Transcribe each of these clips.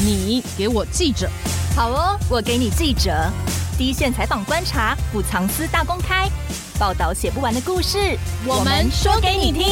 你给我记者，好哦，我给你记者，第一线采访观察，不藏私大公开，报道写不完的故事，我们说给你听。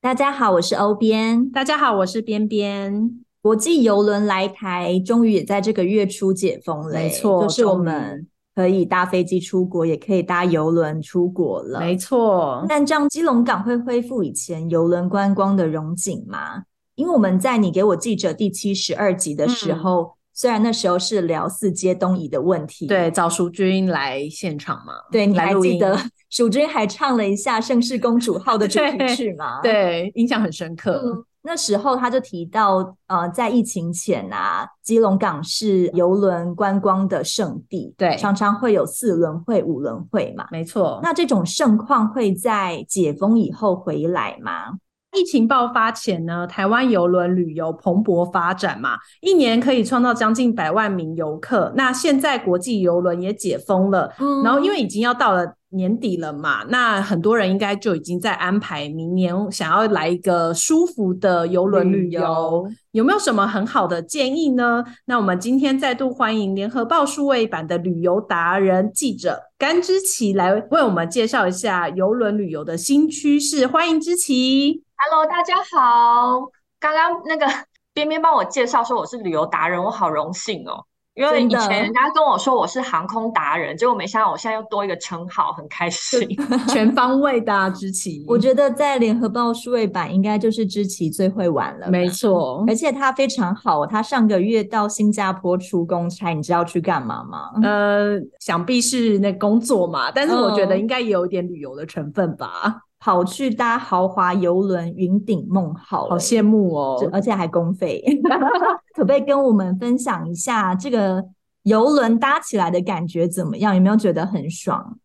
大家好，我是欧编。大家好，我是边边。国际邮轮来台，终于也在这个月初解封了，没错，就是我们可以搭飞机出国，也可以搭邮轮出国了，没错。但这样基隆港会恢复以前邮轮观光的荣景吗？因为我们在你给我记者第七十二集的时候，嗯、虽然那时候是聊四街东移的问题，对，找淑君来现场嘛，对，你还记得淑君还唱了一下《盛世公主号》的主题曲吗？对，对，印象很深刻。嗯、那时候他就提到，呃，在疫情前啊，基隆港是邮轮观光的圣地，对，常常会有四轮会、五轮会嘛，没错。那这种盛况会在解封以后回来吗？疫情爆发前呢，台湾邮轮旅游蓬勃发展嘛，一年可以创造将近百万名游客。那现在国际邮轮也解封了，嗯，然后因为已经要到了年底了嘛，那很多人应该就已经在安排明年想要来一个舒服的邮轮旅游，有没有什么很好的建议呢？那我们今天再度欢迎联合报数位版的旅游达人记者甘之琪来为我们介绍一下邮轮旅游的新趋势。欢迎芝萁。Hello，大家好。刚刚那个 边边帮我介绍说我是旅游达人，我好荣幸哦。因为以前人家跟我说我是航空达人，结果没想到我现在又多一个称号，很开心。全方位的芝萁，我觉得在联合报数位版应该就是芝萁最会玩了。没错，而且他非常好。他上个月到新加坡出公差，你知道去干嘛吗？呃，想必是那工作嘛，但是我觉得应该也有一点旅游的成分吧。跑去搭豪华游轮云顶梦号，好羡慕哦！而且还公费，可不可以跟我们分享一下这个游轮搭起来的感觉怎么样？有没有觉得很爽？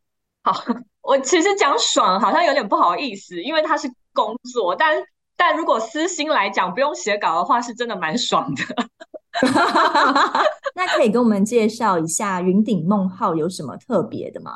好，我其实讲爽好像有点不好意思，因为它是工作，但但如果私心来讲，不用写稿的话，是真的蛮爽的。那可以跟我们介绍一下云顶梦号有什么特别的吗？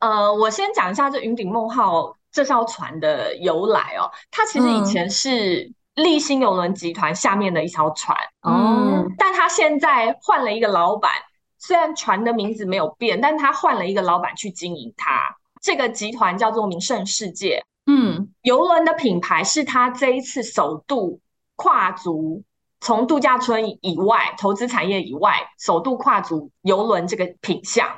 呃，我先讲一下这云顶梦号。这艘船的由来哦，它其实以前是立新邮轮集团下面的一艘船，嗯，但它现在换了一个老板，虽然船的名字没有变，但它换了一个老板去经营它。这个集团叫做名胜世界，嗯，邮轮的品牌是它这一次首度跨足从度假村以外投资产业以外，首度跨足邮轮这个品项。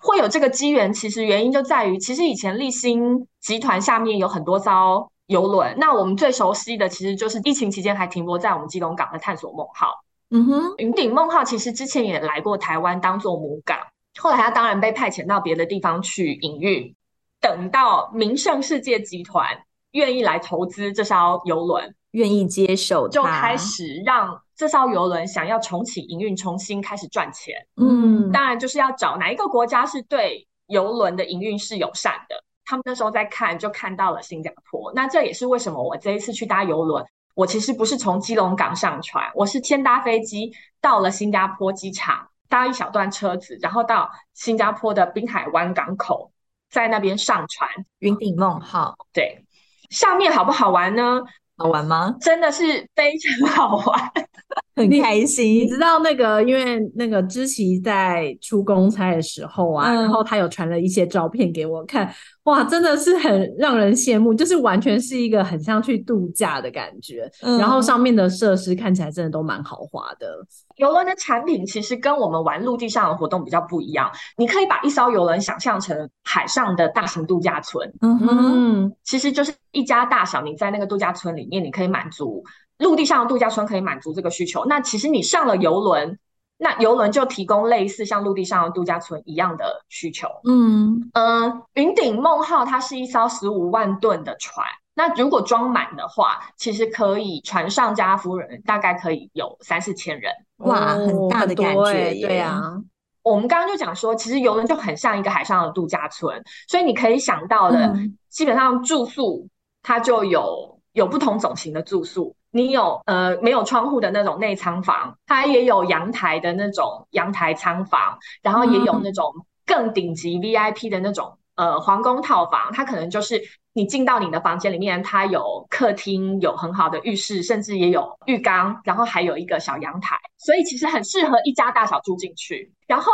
会有这个机缘，其实原因就在于，其实以前立新集团下面有很多艘游轮，那我们最熟悉的其实就是疫情期间还停泊在我们基隆港的探索梦号。嗯哼，云顶梦号其实之前也来过台湾当做母港，后来它当然被派遣到别的地方去营运。等到名胜世界集团愿意来投资这艘游轮，愿意接受，就开始让。这艘游轮想要重启营运，重新开始赚钱，嗯，当然就是要找哪一个国家是对游轮的营运是友善的。他们那时候在看，就看到了新加坡。那这也是为什么我这一次去搭游轮，我其实不是从基隆港上船，我是先搭飞机到了新加坡机场，搭一小段车子，然后到新加坡的滨海湾港口，在那边上船。云顶梦号，对，上面好不好玩呢？好玩吗？真的是非常好玩。很开心你，你知道那个，因为那个芝琪在出公差的时候啊，嗯、然后他有传了一些照片给我看，哇，真的是很让人羡慕，就是完全是一个很像去度假的感觉。嗯、然后上面的设施看起来真的都蛮豪华的。游轮的产品其实跟我们玩陆地上的活动比较不一样，你可以把一艘游轮想象成海上的大型度假村。嗯哼，其实就是一家大小，你在那个度假村里面，你可以满足。陆地上的度假村可以满足这个需求，那其实你上了游轮，那游轮就提供类似像陆地上的度假村一样的需求。嗯嗯，呃、云顶梦号它是一艘十五万吨的船，那如果装满的话，其实可以船上加夫人大概可以有三四千人。哇，很大的感觉，欸、对啊。我们刚刚就讲说，其实游轮就很像一个海上的度假村，所以你可以想到的，嗯、基本上住宿它就有有不同种型的住宿。你有呃没有窗户的那种内舱房，它也有阳台的那种阳台舱房，然后也有那种更顶级 VIP 的那种、呃皇宫套房，它可能就是你进到你的房间里面，它有客厅，有很好的浴室，甚至也有浴缸，然后还有一个小阳台，所以其实很适合一家大小住进去。然后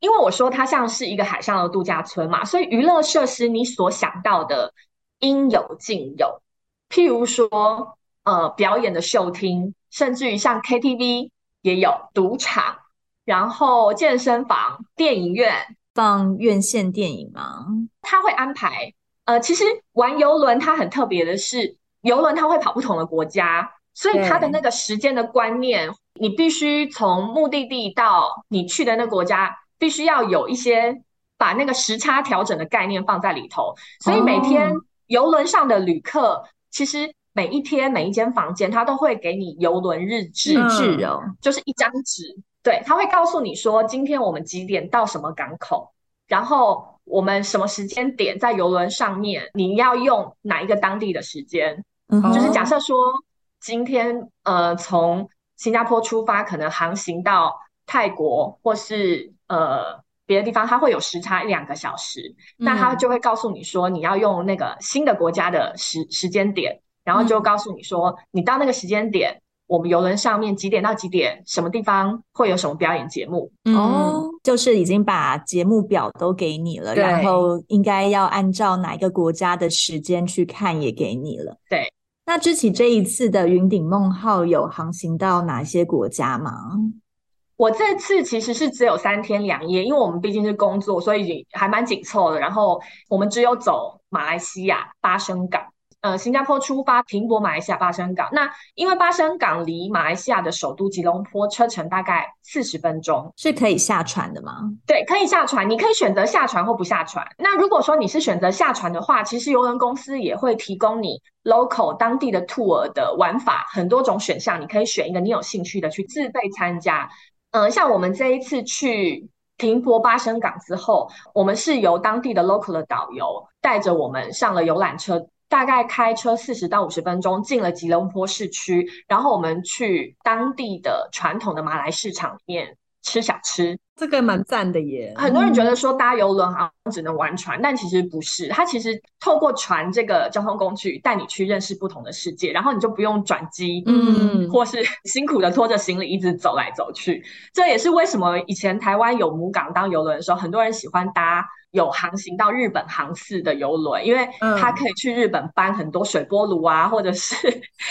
因为我说它像是一个海上的度假村嘛，所以娱乐设施你所想到的应有尽有，譬如说呃表演的秀厅，甚至于像 KTV 也有赌场。然后健身房、电影院放院线电影吗？他会安排。呃，其实玩游轮它很特别的是，游轮它会跑不同的国家，所以它的那个时间的观念，你必须从目的地到你去的那个国家，必须要有一些把那个时差调整的概念放在里头。所以每天游轮上的旅客，其实每一天每一间房间，它都会给你游轮日志，日志哦，就是一张纸。对，他会告诉你说，今天我们几点到什么港口，然后我们什么时间点在邮轮上面，你要用哪一个当地的时间？嗯，就是假设说今天呃从新加坡出发，可能航行到泰国或是呃别的地方，它会有时差一两个小时，嗯，那它就会告诉你说，你要用那个新的国家的时时间点，然后就告诉你说，嗯，你到那个时间点。我们游轮上面几点到几点，什么地方会有什么表演节目？哦，就是已经把节目表都给你了，然后应该要按照哪一个国家的时间去看也给你了。对，那之前这一次的云顶梦号有航行到哪些国家吗？我这次其实是只有三天两夜，因为我们毕竟是工作，所以还蛮紧凑的。然后我们只有走马来西亚巴生港。呃，新加坡出发，停泊马来西亚巴生港。那因为巴生港离马来西亚的首都吉隆坡车程大概四十分钟，是可以下船的吗？对，可以下船。你可以选择下船或不下船。那如果说你是选择下船的话，其实邮轮公司也会提供你 local 当地的 tour 的玩法，很多种选项，你可以选一个你有兴趣的去自费参加。嗯、呃，像我们这一次去停泊巴生港之后，我们是由当地的 local 的导游带着我们上了游览车。大概开车四十到五十分钟，进了吉隆坡市区，然后我们去当地的传统的马来市场里面吃小吃，这个蛮赞的耶。很多人觉得说搭邮轮好像只能玩船，但其实不是，它其实透过船这个交通工具带你去认识不同的世界，然后你就不用转机，嗯，或是辛苦的拖着行李一直走来走去。这也是为什么以前台湾有母港当游轮的时候，很多人喜欢搭。有航行到日本航次的游轮，因为它可以去日本搬很多水波炉啊，嗯、或者是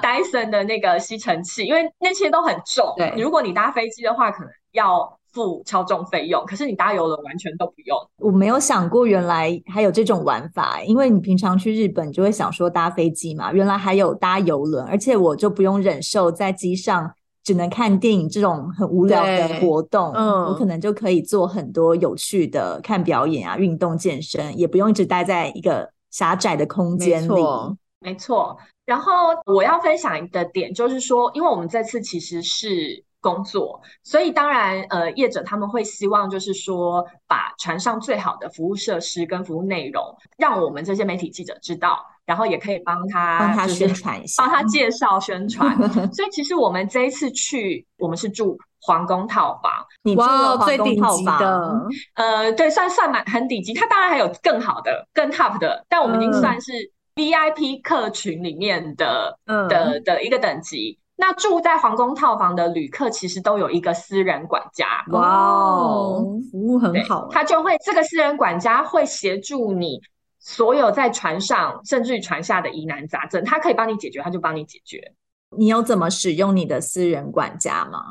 Dyson 的那个吸尘器，因为那些都很重。对，如果你搭飞机的话，可能要付超重费用，可是你搭邮轮完全都不用。我没有想过原来还有这种玩法，因为你平常去日本就会想说搭飞机嘛，原来还有搭邮轮，而且我就不用忍受在机上。只能看电影这种很无聊的活动，嗯，我可能就可以做很多有趣的，看表演啊、运动、健身，也不用一直待在一个狭窄的空间里。没错，没错。然后我要分享一个点，就是说，因为我们这次其实是工作，所以当然，呃，业者他们会希望就是说，把船上最好的服务设施跟服务内容，让我们这些媒体记者知道。然后也可以帮他帮他宣传一下，帮他介绍宣传。所以其实我们这一次去，我们是住皇宫套房。你住了皇宫套房的，呃，对，算算蛮很顶级。它当然还有更好的、更 top 的，但我们已经算是 VIP 客群里面的、嗯、的的一个等级。那住在皇宫套房的旅客，其实都有一个私人管家。哇哦，服务很好。他就会这个私人管家会协助你。所有在船上甚至于船下的疑难杂症，他可以帮你解决，他就帮你解决。你有怎么使用你的私人管家吗？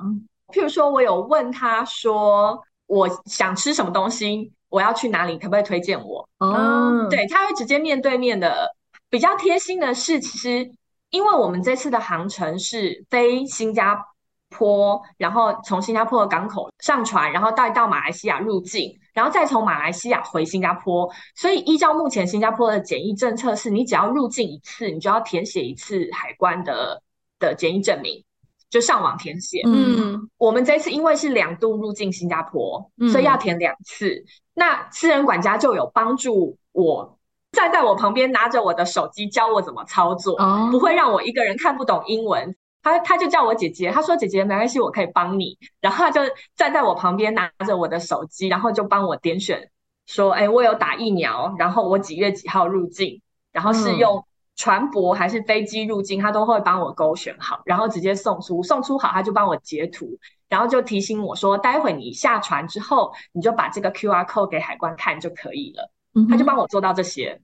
譬如说，我有问他说，我想吃什么东西，我要去哪里，可不可以推荐我？嗯，对，他会直接面对面的。比较贴心的是，其实因为我们这次的航程是飞新加坡，然后从新加坡的港口上船，然后带到马来西亚入境。然后再从马来西亚回新加坡，所以依照目前新加坡的检疫政策，是你只要入境一次，你就要填写一次海关的的检疫证明，就上网填写。嗯，我们这次因为是两度入境新加坡，所以要填两次。嗯、那私人管家就有帮助我，站在我旁边拿着我的手机教我怎么操作，哦、不会让我一个人看不懂英文。他他就叫我姐姐，他说姐姐没关系，我可以帮你。然后他就站在我旁边拿着我的手机，然后就帮我点选说，哎，我有打疫苗，然后我几月几号入境，然后是用船舶还是飞机入境，他都会帮我勾选好，然后直接送出，送出好他就帮我截图，然后就提醒我说，待会你下船之后，你就把这个 QR code 给海关看就可以了，他就帮我做到这些。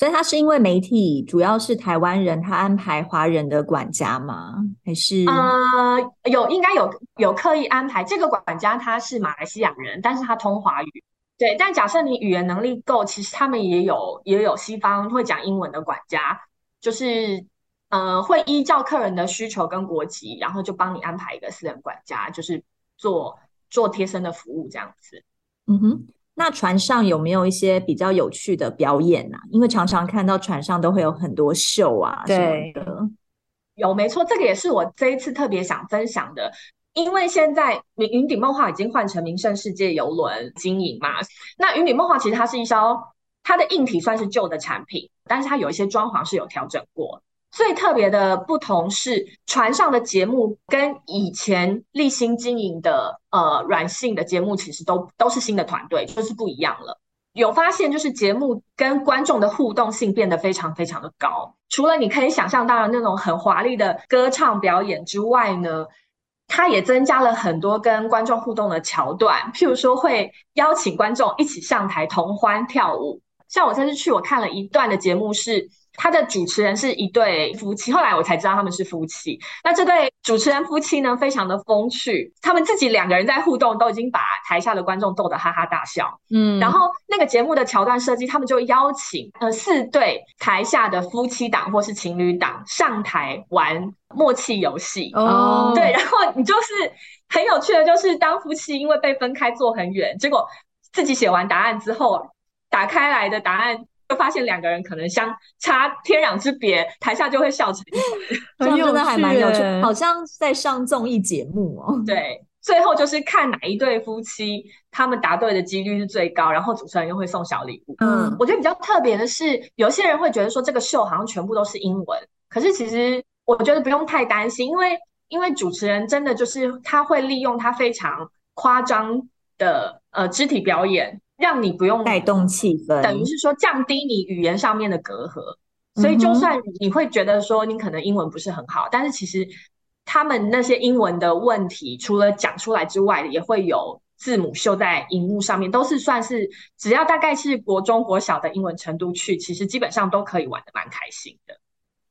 所以他是因为媒体主要是台湾人，他安排华人的管家吗？还是呃，有应该有有刻意安排这个管家，他是马来西亚人，但是他通华语。对，但假设你语言能力够，其实他们也有也有西方会讲英文的管家，就是呃会依照客人的需求跟国籍，然后就帮你安排一个私人管家，就是做做贴身的服务这样子。嗯哼。那船上有没有一些比较有趣的表演啊？因为常常看到船上都会有很多秀啊，对的。有，没错，这个也是我这一次特别想分享的。因为现在云云顶梦话已经换成名胜世界游轮经营嘛，那云顶梦话其实它是一艘，它的硬体算是旧的产品，但是它有一些装潢是有调整过。最特别的不同是，船上的节目跟以前立新经营的呃软性的节目其实都都是新的团队，就是不一样了。有发现就是节目跟观众的互动性变得非常非常的高。除了你可以想象到的那种很华丽的歌唱表演之外呢，它也增加了很多跟观众互动的桥段，譬如说会邀请观众一起上台同欢跳舞。像我这次去，我看了一段的节目是。他的主持人是一对夫妻，后来我才知道他们是夫妻。那这对主持人夫妻呢，非常的风趣，他们自己两个人在互动，都已经把台下的观众逗得哈哈大笑。嗯，然后那个节目的桥段设计，他们就邀请呃四对台下的夫妻档或是情侣档上台玩默契游戏。哦，对，然后你就是很有趣的，就是当夫妻因为被分开坐很远，结果自己写完答案之后，打开来的答案。就发现两个人可能相差天壤之别，台下就会笑成一团，这样真的还蛮有趣，好像在上综艺节目哦。对，最后就是看哪一对夫妻他们答对的几率是最高，然后主持人又会送小礼物。嗯，我觉得比较特别的是，有些人会觉得说这个秀好像全部都是英文，可是其实我觉得不用太担心，因为因为主持人真的就是他会利用他非常夸张的呃肢体表演。让你不用带动气氛，等于是说降低你语言上面的隔阂。所以就算你会觉得说你可能英文不是很好，但是其实他们那些英文的问题，除了讲出来之外，也会有字母秀在荧幕上面，都是算是只要大概是国中国小的英文程度去，其实基本上都可以玩的蛮开心的。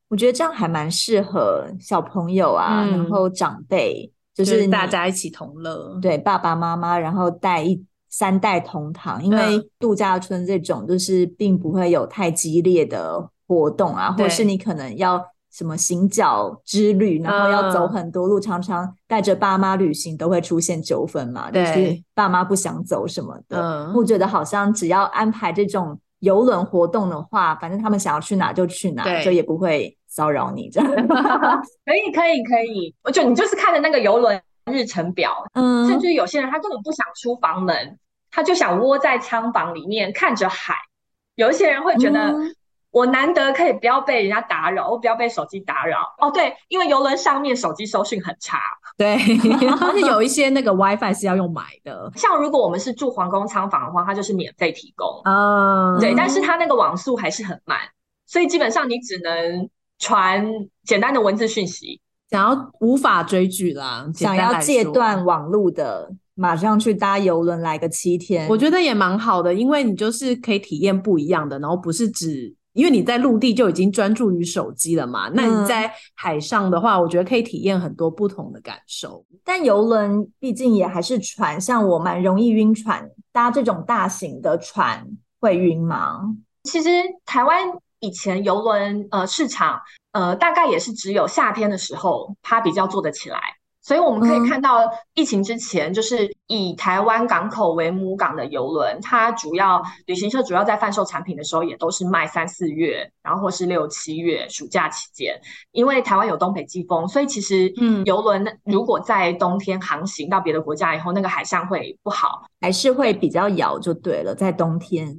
我觉得这样还蛮适合小朋友啊，嗯、然后长辈就是，就是大家一起同乐，对爸爸妈妈，然后带一。三代同堂，因为度假村这种就是并不会有太激烈的活动啊，或者是你可能要什么行脚之旅，然后要走很多路，常常带着爸妈旅行都会出现纠纷嘛，就是爸妈不想走什么的。我觉得好像只要安排这种游轮活动的话，反正他们想要去哪就去哪，就也不会骚扰你这样。可以，可以，可以。我觉得你就是看着那个游轮。日程表，嗯，甚至有些人他根本不想出房门，他就想窝在舱房里面看着海。有一些人会觉得，我难得可以不要被人家打扰，我不要被手机打扰。哦，对，因为游轮上面手机收讯很差，对，而且有一些那个 WiFi 是要用买的。像如果我们是住皇宫舱房的话，它就是免费提供，嗯，对，但是它那个网速还是很慢，所以基本上你只能传简单的文字讯息。想要无法追剧啦，想要戒断网路的，马上去搭邮轮来个七天，我觉得也蛮好的，因为你就是可以体验不一样的，然后不是只因为你在陆地就已经专注于手机了嘛，嗯、那你在海上的话，我觉得可以体验很多不同的感受。但游轮毕竟也还是船，像我蛮容易晕船，搭这种大型的船会晕吗？其实台湾以前游轮呃市场。呃，大概也是只有夏天的时候，它比较做得起来。所以我们可以看到，疫情之前，就是以台湾港口为母港的游轮，它主要旅行社主要在贩售产品的时候，也都是卖三四月，然后或是六七月暑假期间。因为台湾有东北季风，所以其实，嗯，邮轮如果在冬天航行到别的国家以后，那个海象会不好，还是会比较摇就对了，在冬天。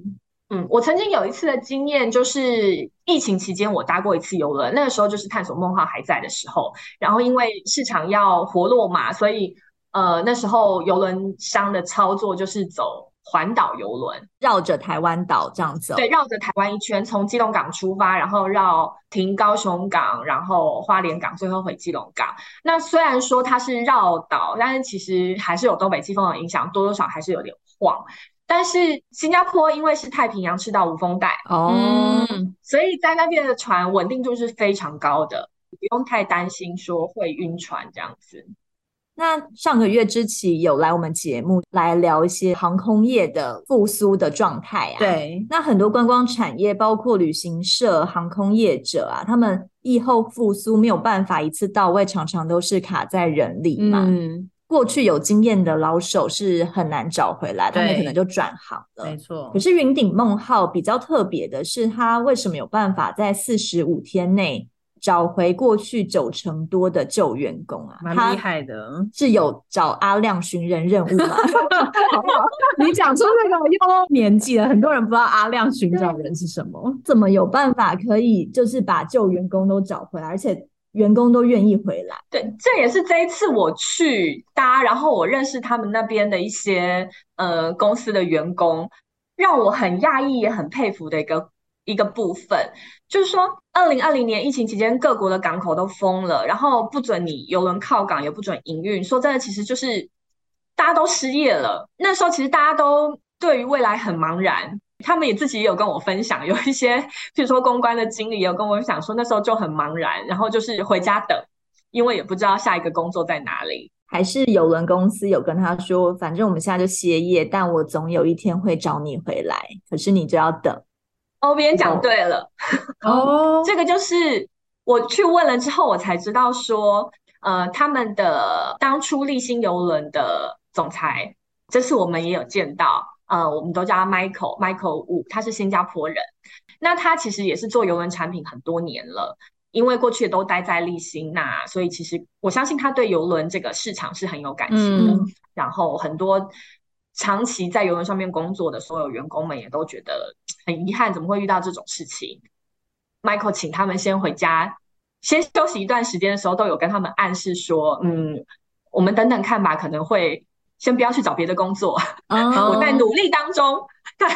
嗯，我曾经有一次的经验，就是疫情期间我搭过一次游轮，那个时候就是探索梦号还在的时候，然后因为市场要活络嘛，所以呃那时候游轮商的操作就是走环岛游轮，绕着台湾岛这样子。对，绕着台湾一圈，从基隆港出发，然后绕停高雄港，然后花莲港，最后回基隆港。那虽然说它是绕岛，但是其实还是有东北季风的影响，多多少还是有点晃。但是新加坡因为是太平洋赤道无风带哦，嗯，所以在那边的船稳定度是非常高的，不用太担心说会晕船这样子。那上个月之期有来我们节目来聊一些航空业的复苏的状态啊。对，那很多观光产业，包括旅行社、航空业者啊，他们疫后复苏没有办法一次到位，常常都是卡在人力嘛。嗯，过去有经验的老手是很难找回来，他们可能就转行了。没错。可是云顶梦号比较特别的是，它为什么有办法在四十五天内？找回过去九成多的旧员工啊，蛮厉害的。是有找阿亮寻人任务吗？你讲出这个又年纪了，很多人不知道阿亮寻找人是什么，怎么有办法可以就是把旧员工都找回来，而且员工都愿意回来？对，这也是这一次我去搭，然后我认识他们那边的一些呃公司的员工，让我很讶异也很佩服的一个。一个部分就是说，二零二零年疫情期间，各国的港口都封了，然后不准你邮轮靠港，也不准营运。说真的，其实就是大家都失业了。那时候其实大家都对于未来很茫然，他们也自己也有跟我分享，有一些譬如说公关的经理也有跟我讲说，那时候就很茫然，然后就是回家等，因为也不知道下一个工作在哪里。还是邮轮公司有跟他说，反正我们现在就歇业，但我总有一天会找你回来，可是你就要等。哦，别人讲对了，哦，这个就是我去问了之后，我才知道说，呃，他们的当初立新邮轮的总裁，这次我们也有见到，呃，我们都叫他 Michael，Michael Wu，他是新加坡人，那他其实也是做邮轮产品很多年了，因为过去都待在丽星那，所以其实我相信他对邮轮这个市场是很有感情的，嗯、然后很多。长期在邮轮上面工作的所有员工们也都觉得很遗憾，怎么会遇到这种事情？Michael 请他们先回家，先休息一段时间的时候，都有跟他们暗示说：“嗯，我们等等看吧，可能会先不要去找别的工作，oh. 我在努力当中。”对，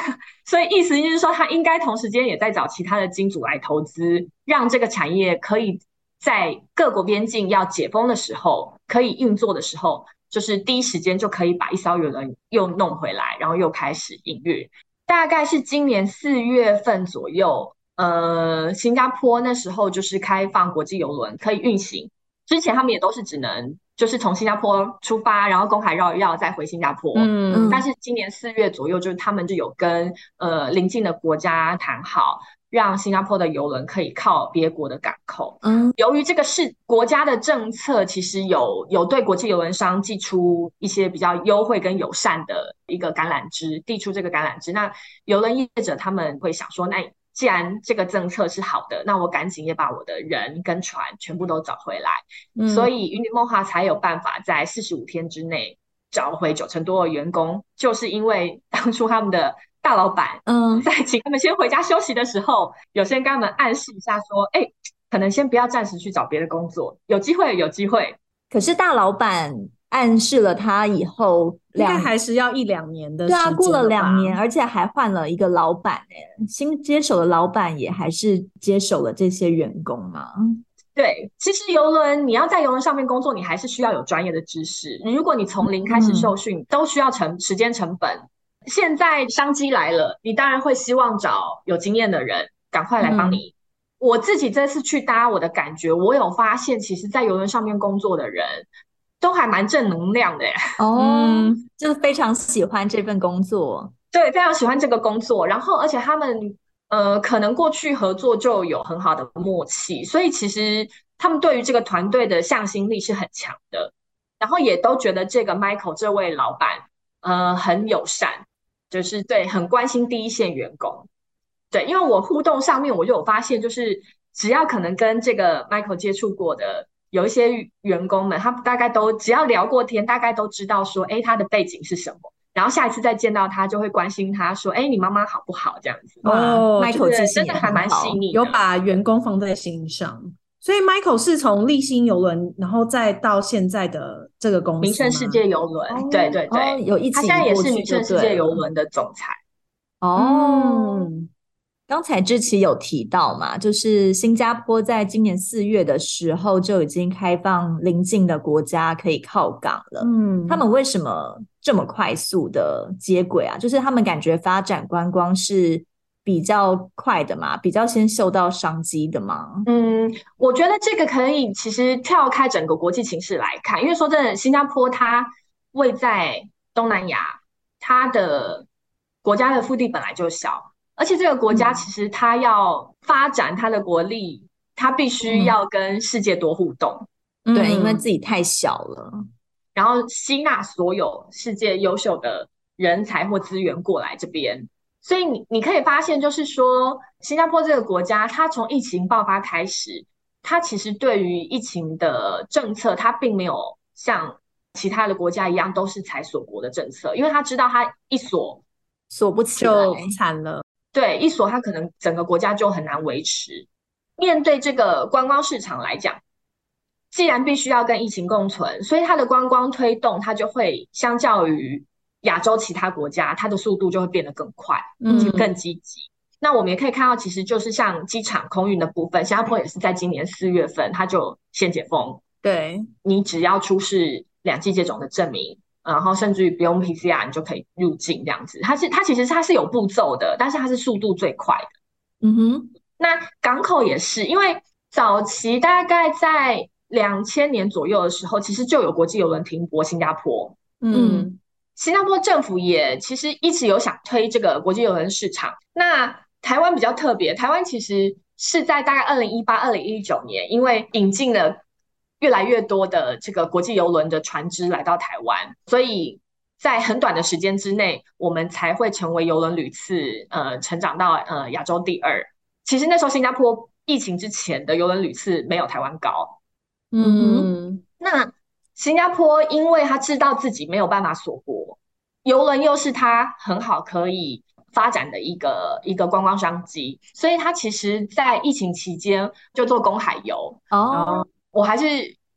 所以意思就是说，他应该同时间也在找其他的金主来投资，让这个产业可以在各国边境要解封的时候，可以运作的时候。就是第一时间就可以把一艘游轮又弄回来，然后又开始营运。大概是今年四月份左右，呃，新加坡那时候就是开放国际游轮可以运行。之前他们也都是只能就是从新加坡出发，然后公海绕一绕再回新加坡。嗯，但是今年四月左右，就是他们就有跟呃邻近的国家谈好。让新加坡的邮轮可以靠别国的港口。嗯，由于这个是国家的政策，其实有有对国际邮轮商寄出一些比较优惠跟友善的一个橄榄枝，递出这个橄榄枝。那邮轮业者他们会想说，那既然这个政策是好的，那我赶紧也把我的人跟船全部都找回来。嗯，所以云顶梦华才有办法在四十五天之内找回九成多的员工，就是因为 当初他们的。大老板，嗯，在请他们先回家休息的时候，有先跟他们暗示一下，说，哎、欸，可能先不要暂时去找别的工作，有机会，有机会。可是大老板暗示了他以后，应该还是要一两年的时间。对啊，过了两年，而且还换了一个老板，哎，新接手的老板也还是接手了这些员工嘛？对，其实游轮你要在游轮上面工作，你还是需要有专业的知识。如果你从零开始受训，嗯、都需要成时间成本。现在商机来了，你当然会希望找有经验的人，赶快来帮你。嗯、我自己这次去搭，我的感觉，我有发现，其实，在游轮上面工作的人都还蛮正能量的耶。哦，嗯、就是非常喜欢这份工作，对，非常喜欢这个工作。然后，而且他们呃，可能过去合作就有很好的默契，所以其实他们对于这个团队的向心力是很强的。然后也都觉得这个 Michael 这位老板呃很友善。就是对，很关心第一线员工，对，因为我互动上面我就有发现，就是只要可能跟这个 Michael 接触过的有一些员工们，他大概都只要聊过天，大概都知道说，哎，他的背景是什么，然后下一次再见到他就会关心他说，哎，你妈妈好不好？这样子哦，Michael 真的还蛮细腻，有把员工放在心上，所以 Michael 是从立新邮轮，然后再到现在的这个公司名胜世界邮轮，哦、对对对，哦、有一起，他现在也是名胜世界游轮的总裁。哦。嗯刚才志奇有提到嘛，就是新加坡在今年四月的时候就已经开放邻近的国家可以靠港了。嗯，他们为什么这么快速的接轨啊？就是他们感觉发展观光是比较快的嘛，比较先嗅到商机的嘛。嗯，我觉得这个可以其实跳开整个国际形势来看，因为说真的，新加坡它位在东南亚，它的国家的腹地本来就小。而且这个国家其实它要发展它的国力，它必须要跟世界多互动，嗯、对，因为自己太小了，然后吸纳所有世界优秀的人才或资源过来这边，所以你你可以发现，就是说新加坡这个国家，它从疫情爆发开始，它其实对于疫情的政策，它并没有像其他的国家一样都是采锁国的政策，因为他知道他一锁锁不起来。就惨了。对，一锁它可能整个国家就很难维持。面对这个观光市场来讲，既然必须要跟疫情共存，所以它的观光推动，它就会相较于亚洲其他国家，它的速度就会变得更快，嗯，更积极。那我们也可以看到，其实就是像机场空运的部分，新加坡也是在今年四月份，它就先解封。对，你只要出示两剂接种的证明。然后甚至于不用 PCR，你就可以入境这样子。它是它其实它是有步骤的，但是它是速度最快的。嗯哼，那港口也是，因为早期大概在两千年左右的时候，其实就有国际邮轮停泊新加坡。嗯，嗯，新加坡政府也其实一直有想推这个国际邮轮市场。那台湾比较特别，台湾其实是在大概二零一八、二零一九年，因为引进了。越来越多的这个国际邮轮的船只来到台湾，所以在很短的时间之内，我们才会成为邮轮旅次呃成长到呃亚洲第二。其实那时候新加坡疫情之前的邮轮旅次没有台湾高。嗯，那新加坡因为他知道自己没有办法锁国，邮轮又是他很好可以发展的一个一个观光商机，所以他其实在疫情期间就做公海游哦。我还是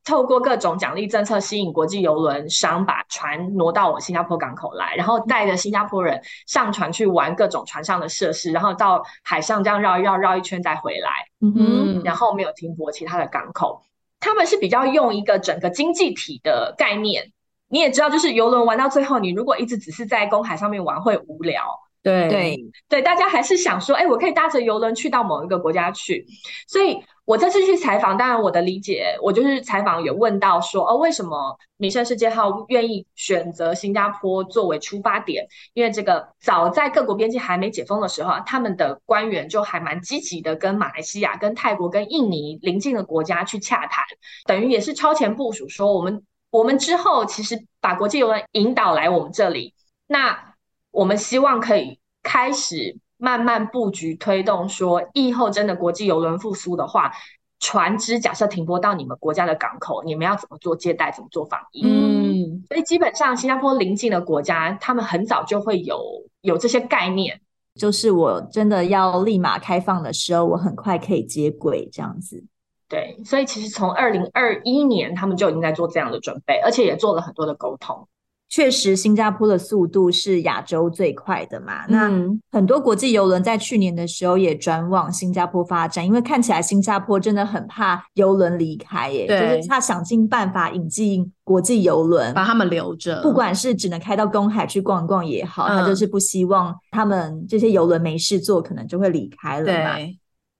透过各种奖励政策吸引国际游轮商把船挪到我新加坡港口来，然后带着新加坡人上船去玩各种船上的设施，然后到海上这样绕一绕绕一圈再回来。嗯哼，然后没有停泊其他的港口，他们是比较用一个整个经济体的概念。你也知道，就是游轮玩到最后，你如果一直只是在公海上面玩会无聊。对对对，大家还是想说，哎，我可以搭着游轮去到某一个国家去，所以。我这次去采访，当然我的理解，我就是采访有问到说，哦，为什么名胜世界号愿意选择新加坡作为出发点？因为这个早在各国边境还没解封的时候，他们的官员就还蛮积极的跟马来西亚、跟泰国、跟印尼邻近的国家去洽谈，等于也是超前部署，说我们我们之后其实把国际游轮引导来我们这里，那我们希望可以开始。慢慢布局推动，说以后真的国际邮轮复苏的话，船只假设停泊到你们国家的港口，你们要怎么做接待，怎么做防疫？嗯，所以基本上新加坡邻近的国家，他们很早就会有有这些概念，就是我真的要立马开放的时候，我很快可以接轨这样子。对，所以其实从二零二一年，他们就已经在做这样的准备，而且也做了很多的沟通。确实，新加坡的速度是亚洲最快的嘛。嗯、那很多国际邮轮在去年的时候也转往新加坡发展，因为看起来新加坡真的很怕邮轮离开，耶，就是他想尽办法引进国际邮轮，把他们留着。不管是只能开到公海去逛逛也好，他、嗯、就是不希望他们这些邮轮没事做，可能就会离开了嘛。对，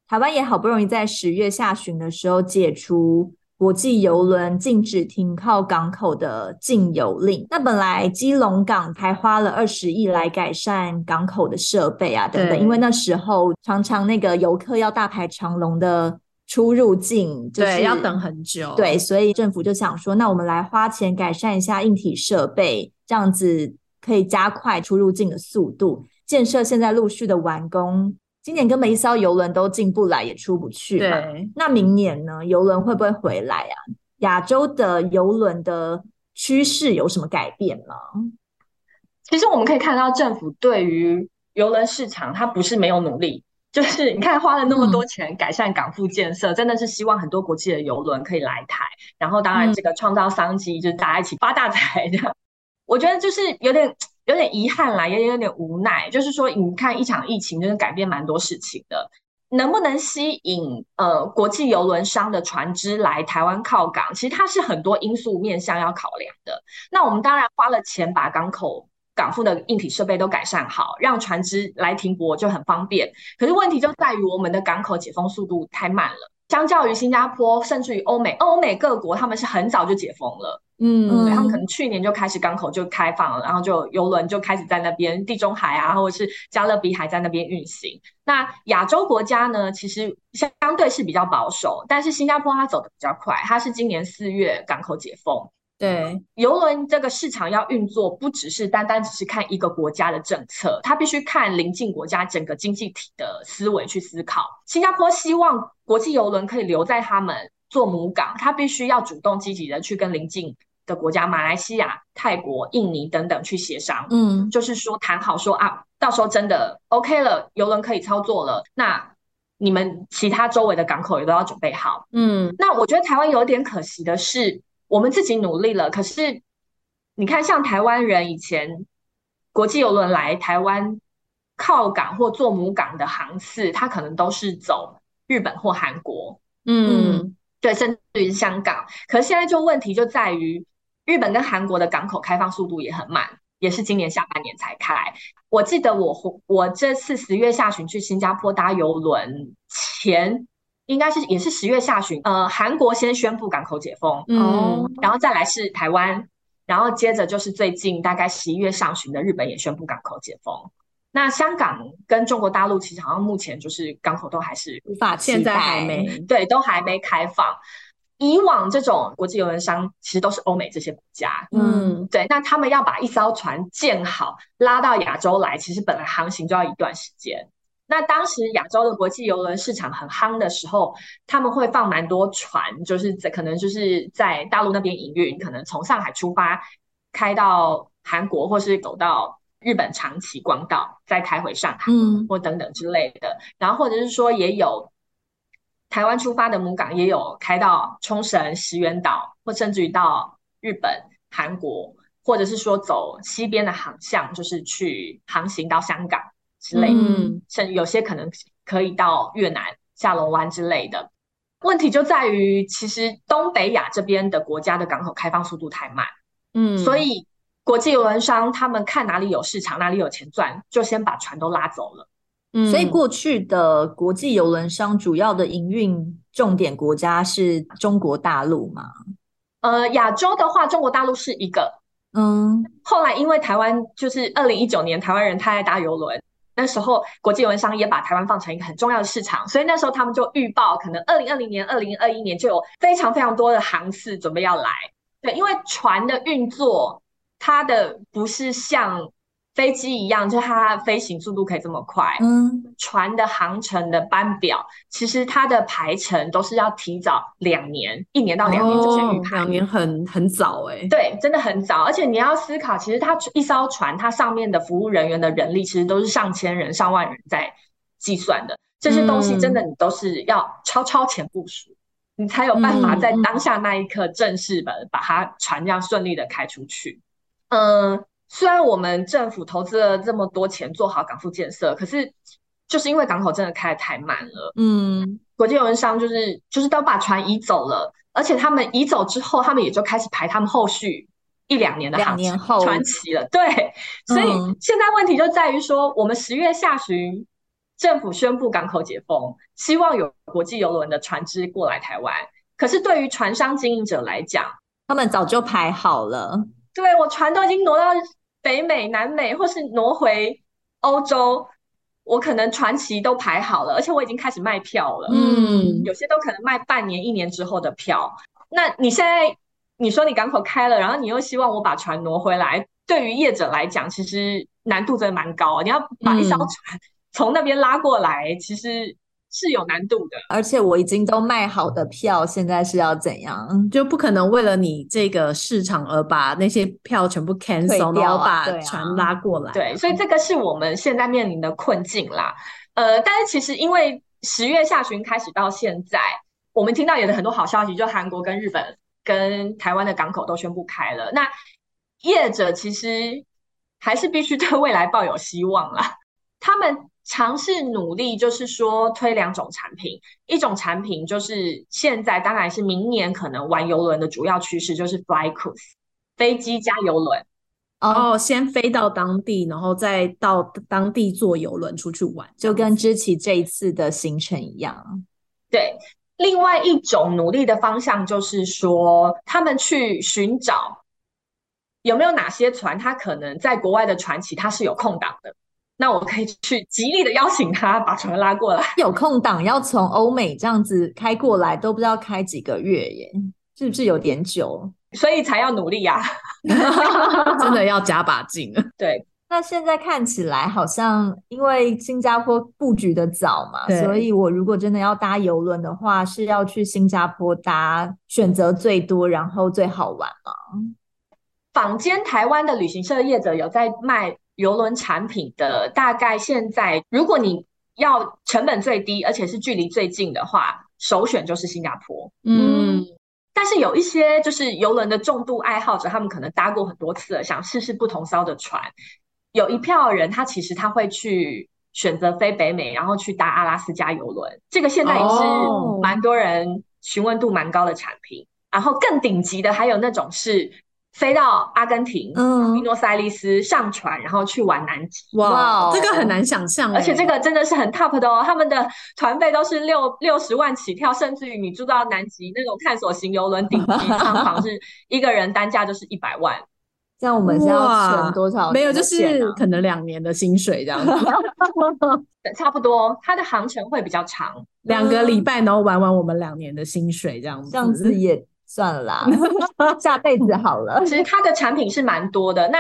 台湾也好不容易在十月下旬的时候解除。国际邮轮禁止停靠港口的禁邮令，那本来基隆港还花了二十亿来改善港口的设备啊等等，因为那时候常常那个游客要大排长龙的出入境，就是，对，要等很久，对，所以政府就想说，那我们来花钱改善一下硬体设备，这样子可以加快出入境的速度。建设现在陆续的完工。今年根本一艘游轮都进不来，也出不去。对，那明年呢？游轮会不会回来啊？亚洲的游轮的趋势有什么改变吗？其实我们可以看到，政府对于游轮市场，它不是没有努力，就是你看花了那么多钱改善港埠建设，嗯、真的是希望很多国际的游轮可以来台，然后当然这个创造商机，就是大家一起发大财这样。嗯、我觉得就是有点有点遗憾啦，也有点无奈。就是说，你看一场疫情，真的改变蛮多事情的。能不能吸引呃国际邮轮商的船只来台湾靠港？其实它是很多因素面向要考量的。那我们当然花了钱把港口港埠的硬体设备都改善好，让船只来停泊就很方便。可是问题就在于我们的港口解封速度太慢了，相较于新加坡，甚至于欧美，欧美各国他们是很早就解封了。嗯，对，他们可能去年就开始港口就开放了，然后就游轮就开始在那边地中海啊，或者是加勒比海在那边运行。那亚洲国家呢，其实相对是比较保守，但是新加坡它走的比较快，它是今年四月港口解封。对，邮轮这个市场要运作，不只是单单只是看一个国家的政策，它必须看邻近国家整个经济体的思维去思考。新加坡希望国际邮轮可以留在他们做母港，它必须要主动积极的去跟邻近。的国家，马来西亚、泰国、印尼等等去协商，嗯，就是说谈好说啊，到时候真的 OK 了，邮轮可以操作了，那你们其他周围的港口也都要准备好，嗯，那我觉得台湾有点可惜的是，我们自己努力了，可是你看，像台湾人以前国际邮轮来台湾靠港或做母港的航次，它可能都是走日本或韩国，嗯，嗯，对，甚至于香港，可是现在就问题就在于。日本跟韩国的港口开放速度也很慢，也是今年下半年才开。我记得我我这次十月下旬去新加坡搭邮轮前，应该是也是十月下旬，呃，韩国先宣布港口解封，嗯，然后再来是台湾，然后接着就是最近大概十一月上旬的日本也宣布港口解封。那香港跟中国大陆其实好像目前就是港口都还是无法，现在还没，对，都还没开放。以往这种国际邮轮商其实都是欧美这些国家，嗯，对，那他们要把一艘船建好，拉到亚洲来，其实本来航行就要一段时间。那当时亚洲的国际游轮市场很夯的时候，他们会放蛮多船，就是在可能就是在大陆那边营运，可能从上海出发，开到韩国，或是走到日本长崎、广岛，再开回上海，嗯，或等等之类的。然后或者是说也有。台湾出发的母港也有开到冲绳、石垣岛，或甚至于到日本、韩国，或者是说走西边的航向，就是去航行到香港之类的，嗯、甚至有些可能可以到越南下龙湾之类的。问题就在于，其实东北亚这边的国家的港口开放速度太慢，嗯，所以国际游轮商他们看哪里有市场，哪里有钱赚，就先把船都拉走了。所以过去的国际游轮商主要的营运重点国家是中国大陆嘛？呃，亚洲的话，中国大陆是一个。嗯，后来因为台湾就是二零一九年台湾人太爱搭邮轮，那时候国际邮轮商也把台湾放成一个很重要的市场，所以那时候他们就预报，可能二零二零年、二零二一年就有非常非常多的航次准备要来。对，因为船的运作，它的不是像。飞机一样，就它飞行速度可以这么快。嗯，船的航程的班表，其实它的排程都是要提早两年，一年到两年就先预排。两年很很早哎、欸。对，真的很早。而且你要思考，其实它一艘船，它上面的服务人员的人力，其实都是上千人、上万人在计算的。这些东西真的，你都是要超超前部署，嗯、你才有办法在当下那一刻正式的把它船这样顺利的开出去。嗯。虽然我们政府投资了这么多钱做好港埠建设，可是就是因为港口真的开得太慢了。嗯，国际游轮商就是就是都把船移走了，而且他们移走之后，他们也就开始排他们后续一两年的航程船期了。对，所以现在问题就在于说，我们十月下旬政府宣布港口解封，希望有国际游轮的船只过来台湾，可是对于船商经营者来讲，他们早就排好了。对，我船都已经挪到。北美、南美，或是挪回欧洲，我可能船期都排好了，而且我已经开始卖票了。嗯，有些都可能卖半年、一年之后的票。那你现在你说你港口开了，然后你又希望我把船挪回来，对于业者来讲，其实难度真的蛮高。你要把一艘船从那边拉过来，嗯、其实。是有难度的，而且我已经都卖好的票，现在是要怎样？就不可能为了你这个市场而把那些票全部 cancel，然后把船拉过来。对，所以这个是我们现在面临的困境啦。呃，但是其实因为十月下旬开始到现在，我们听到也有很多好消息，就韩国跟日本跟台湾的港口都宣布开了。那业者其实还是必须对未来抱有希望啦。他们尝试努力，就是说推两种产品，一种产品就是现在当然是明年可能玩游轮的主要趋势，就是 Fly Cruise 飞机加游轮。哦，先飞到当地，然后再到当地坐游轮出去玩，就跟之前这一次的行程一样。对，另外一种努力的方向就是说，他们去寻找有没有哪些船，它可能在国外的船期它是有空档的，那我可以去极力的邀请他把船拉过来。有空档要从欧美这样子开过来，都不知道开几个月耶，是不是有点久？所以才要努力呀、啊。真的要加把劲了。对，那现在看起来好像因为新加坡布局的早嘛，所以我如果真的要搭游轮的话，是要去新加坡搭，选择最多，然后最好玩吗？坊间台湾的旅行社业者有在卖邮轮产品的，大概现在如果你要成本最低，而且是距离最近的话，首选就是新加坡。嗯。但是有一些就是游轮的重度爱好者，他们可能搭过很多次了，想试试不同艘的船。有一票人，他其实他会去选择飞北美，然后去搭阿拉斯加游轮。这个现在也是蛮多人询问度蛮高的产品。Oh. 然后更顶级的，还有那种是。飞到阿根廷，嗯，布宜诺斯艾利斯上船，然后去玩南极。哇，这个很难想象，而且这个真的是很 top 的哦。他们的团费都是六六十万起跳，甚至于你住到南极那种探索型游轮顶级舱房，是一个人单价就是一百万。像我们是要存多少？没有，就是可能两年的薪水这样子。差不多，它的航程会比较长，两个礼拜，然后玩完我们两年的薪水这样子。这样子也。算了啦，下辈子好了。其实它的产品是蛮多的。那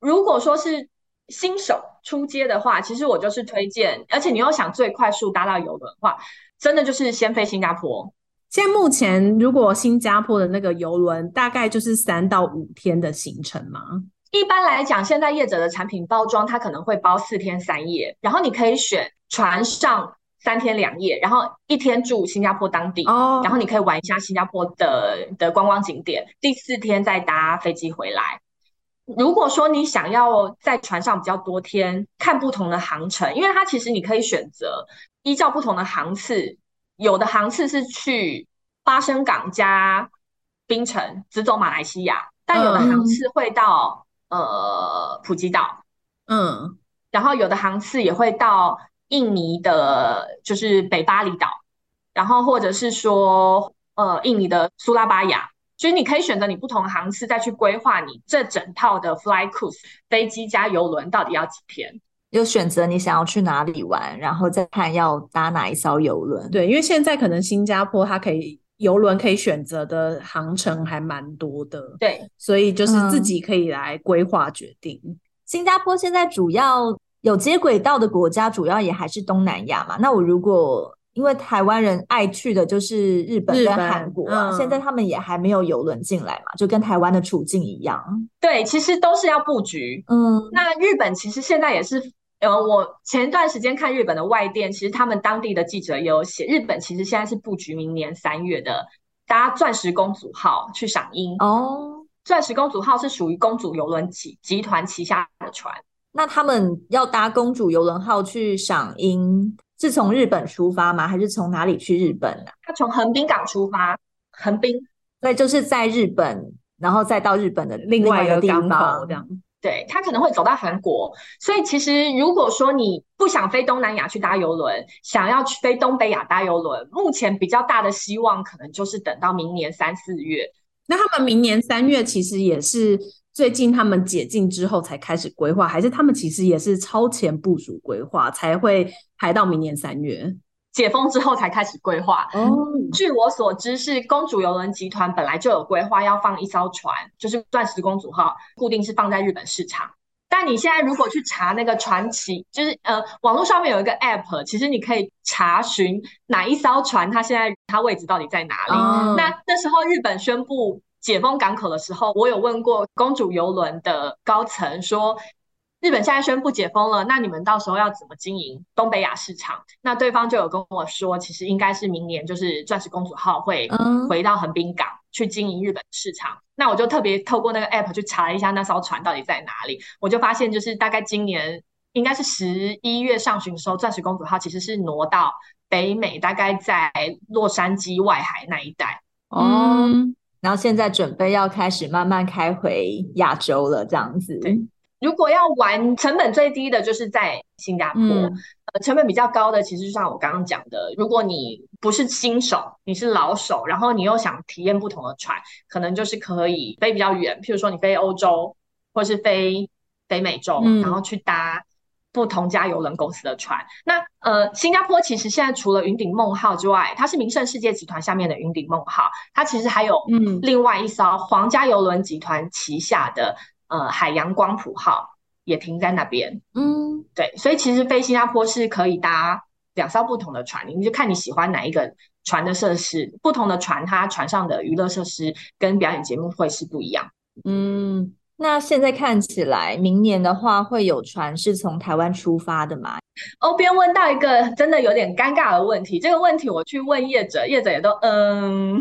如果说是新手出街的话，其实我就是推荐，而且你又想最快速搭到游轮的话，真的就是先飞新加坡。现在目前，如果新加坡的那个游轮大概就是三到五天的行程吗？一般来讲，现在业者的产品包装，它可能会包四天三夜，然后你可以选船上。三天两夜，然后一天住新加坡当地，oh. 然后你可以玩一下新加坡的的观光景点。第四天再搭飞机回来。如果说你想要在船上比较多天，看不同的航程，因为它其实你可以选择依照不同的航次，有的航次是去巴生港加槟城，直走马来西亚，但有的航次会到、嗯、呃普吉岛，嗯，然后有的航次也会到。印尼的，就是北巴厘岛，然后或者是说，呃，印尼的苏拉巴雅，所以你可以选择你不同航次，再去规划你这整套的 Fly Cruise 飞机加邮轮到底要几天，就选择你想要去哪里玩，然后再看要搭哪一艘邮轮。对，因为现在可能新加坡它可以邮轮可以选择的航程还蛮多的，对，所以就是自己可以来规划决定。嗯，新加坡现在主要。有接轨道的国家，主要也还是东南亚嘛。那我如果因为台湾人爱去的就是日本跟韩国啊，嗯，现在他们也还没有游轮进来嘛，就跟台湾的处境一样。对，其实都是要布局。嗯，那日本其实现在也是，呃，我前段时间看日本的外电，其实他们当地的记者也有写，日本其实现在是布局明年三月的搭钻石公主号去赏樱。哦，钻石公主号是属于公主游轮集集团旗下的船。那他们要搭公主游轮号去赏樱，是从日本出发吗？还是从哪里去日本呢？他从横滨港出发，横滨，对，就是在日本，然后再到日本的另外一个地方，这样。对，他可能会走到韩国，所以其实如果说你不想飞东南亚去搭游轮，想要去飞东北亚搭游轮，目前比较大的希望可能就是等到明年三四月。那他们明年三月其实也是。最近他们解禁之后才开始规划，还是他们其实也是超前部署规划，才会排到明年三月解封之后才开始规划。哦，据我所知，是公主邮轮集团本来就有规划要放一艘船，就是钻石公主号，固定是放在日本市场。但你现在如果去查那个传奇，就是呃，网络上面有一个 app，其实你可以查询哪一艘船，它现在它位置到底在哪里。哦。那那时候日本宣布。解封港口的时候，我有问过公主邮轮的高层，说日日本现在宣布解封了，那你们到时候要怎么经营东北亚市场？那对方就有跟我说，其实应该是明年就是钻石公主号会回到横滨港去经营日本市场。那我就特别透过那个 app 去查了一下那艘船到底在哪里，我就发现就是大概今年应该是十一月上旬的时候，钻石公主号其实是挪到北美，大概在洛杉矶外海那一带。哦、嗯，然后现在准备要开始慢慢开回亚洲了，这样子。对。如果要玩成本最低的，就是在新加坡。嗯、呃，成本比较高的，其实就像我刚刚讲的，如果你不是新手，你是老手，然后你又想体验不同的船，可能就是可以飞比较远，譬如说你飞欧洲，或是飞北美洲，嗯、然后去搭不同家邮轮公司的船。那呃，新加坡其实现在除了云顶梦号之外，它是名胜世界集团下面的云顶梦号，它其实还有嗯另外一艘皇家邮轮集团旗下的。呃，海洋光谱号也停在那边。嗯，对，所以其实飞新加坡是可以搭两艘不同的船，你就看你喜欢哪一个船的设施。不同的船，它船上的娱乐设施跟表演节目会是不一样。嗯，那现在看起来，明年的话会有船是从台湾出发的吗？欧边问到一个真的有点尴尬的问题，这个问题我去问业者，业者也都嗯，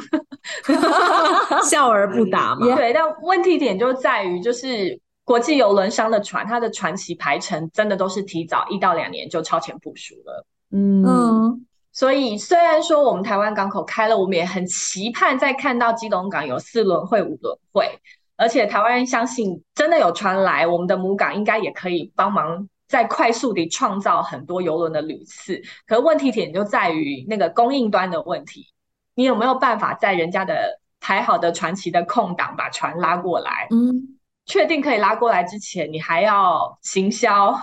笑而不答嘛。对，但问题点就在于，就是国际邮轮商的船，它的船期排程真的都是提早一到两年就超前部署了。嗯，所以虽然说我们台湾港口开了，我们也很期盼再看到基隆港有四轮会、五轮会，而且台湾人相信真的有船来，我们的母港应该也可以帮忙。在快速地创造很多游轮的旅次，可是问题点就在于那个供应端的问题，你有没有办法在人家的排好的船期的空档把船拉过来？嗯，确定可以拉过来之前，你还要行销、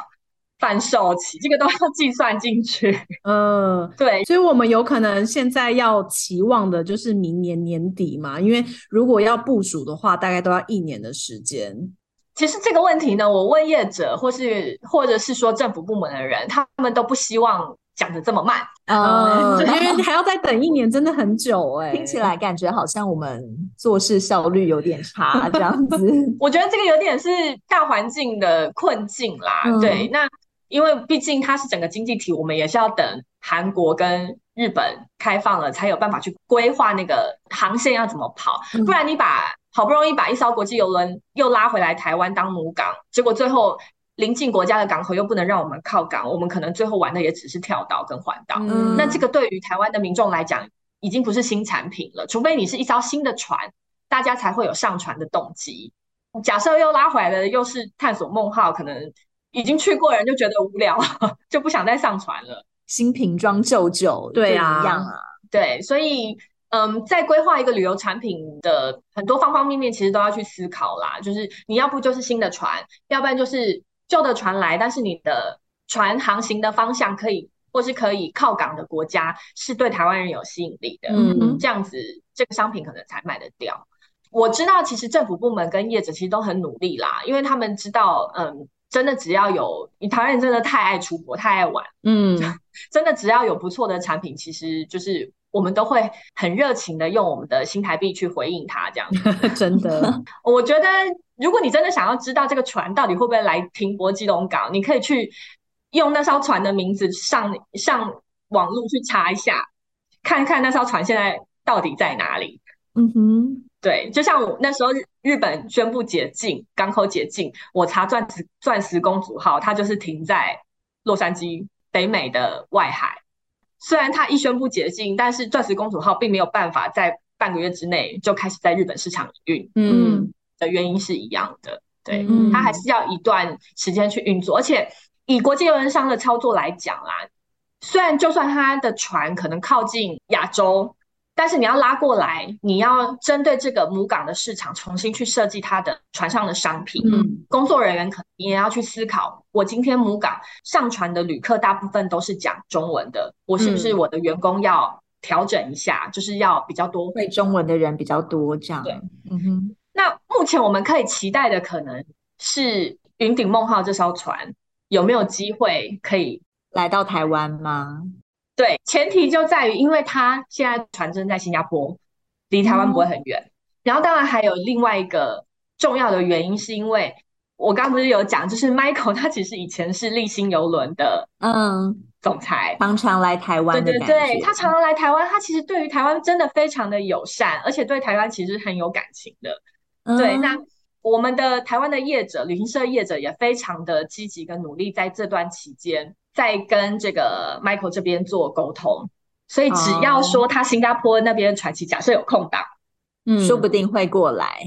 贩售期，这个都要计算进去。嗯，对，所以我们有可能现在要期望的就是明年年底嘛，因为如果要部署的话，大概都要一年的时间。其实这个问题呢，我问业者，或是或者是说政府部门的人，他们都不希望讲的这么慢，嗯，因为还要再等一年，真的很久哎、欸。听起来感觉好像我们做事效率有点差，这样子。我觉得这个有点是大环境的困境啦。嗯、对，那因为毕竟它是整个经济体，我们也是要等韩国跟日本开放了，才有办法去规划那个航线要怎么跑，不然你把。好不容易把一艘国际游轮又拉回来台湾当母港，结果最后邻近国家的港口又不能让我们靠港，我们可能最后玩的也只是跳岛跟环岛。嗯、那这个对于台湾的民众来讲，已经不是新产品了。除非你是一艘新的船，大家才会有上船的动机。假设又拉回来的又是探索梦号，可能已经去过人就觉得无聊，就不想再上船了。新瓶装旧酒，对啊，一样啊，对，所以。嗯，在规划一个旅游产品的很多方方面面，其实都要去思考啦。就是你要不就是新的船，要不然就是旧的船来，但是你的船航行的方向可以，或是可以靠港的国家，是对台湾人有吸引力的。嗯哼，这样子这个商品可能才卖得掉。我知道，其实政府部门跟业者其实都很努力啦，因为他们知道，嗯，真的只要有，你台湾人真的太爱出国，太爱玩，嗯，真的只要有不错的产品，其实就是。我们都会很热情的用我们的新台币去回应它，这样 真的。我觉得，如果你真的想要知道这个船到底会不会来停泊基隆港，你可以去用那艘船的名字上上网络去查一下，看看那艘船现在到底在哪里。嗯哼，对，就像我那时候日本宣布解禁，港口解禁，我查钻石钻石公主号，它就是停在洛杉矶北美的外海。虽然它一宣布解禁，但是钻石公主号并没有办法在半个月之内就开始在日本市场营运，嗯，的原因是一样的，对，嗯、它还是要一段时间去运作，而且以国际邮轮商的操作来讲啦，虽然就算它的船可能靠近亚洲。但是你要拉过来，你要针对这个母港的市场重新去设计它的船上的商品。嗯，工作人员可能也要去思考，我今天母港上船的旅客大部分都是讲中文的，我是不是我的员工要调整一下，嗯、就是要比较多会中文的人比较多这样。对，嗯哼。那目前我们可以期待的可能是云顶梦号这艘船有没有机会可以来到台湾吗？对，前提就在于，因为他现在传真在新加坡，离台湾不会很远。嗯、然后，当然还有另外一个重要的原因，是因为我刚刚不是有讲，就是 Michael 他其实以前是立新邮轮的嗯总裁，常常来台湾的。对对对，他常常来台湾，他其实对于台湾真的非常的友善，而且对台湾其实很有感情的。嗯、对，那我们的台湾的业者，旅行社业者也非常的积极跟努力，在这段期间在跟这个 Michael 这边做沟通。所以只要说他新加坡那边传奇假设有空档，嗯，说不定会过来。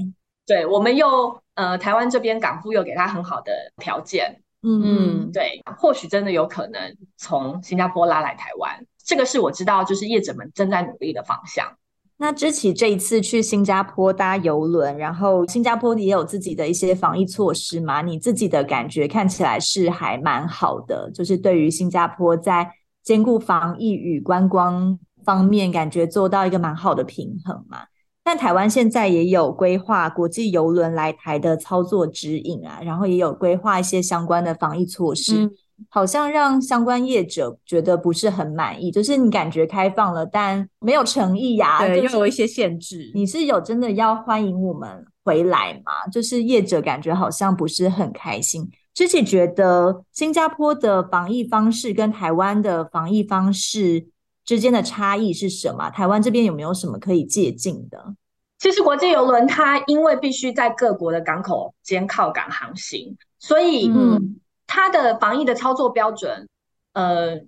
对，我们又呃台湾这边港府又给他很好的条件，嗯嗯，对，或许真的有可能从新加坡拉来台湾，这个是我知道就是业者们正在努力的方向。那芝奇这一次去新加坡搭邮轮，然后新加坡也有自己的一些防疫措施嘛？你自己的感觉看起来是还蛮好的，就是对于新加坡在兼顾防疫与观光方面，感觉做到一个蛮好的平衡嘛。但台湾现在也有规划国际邮轮来台的操作指引啊，然后也有规划一些相关的防疫措施，嗯、好像让相关业者觉得不是很满意。就是你感觉开放了，但没有诚意呀、啊，对，又有一些限制。你是有真的要欢迎我们回来吗？就是业者感觉好像不是很开心。芝萁觉得新加坡的防疫方式跟台湾的防疫方式之间的差异是什么？台湾这边有没有什么可以借鉴的？其实国际邮轮它因为必须在各国的港口间靠港航行，所以嗯，它的防疫的操作标准，呃，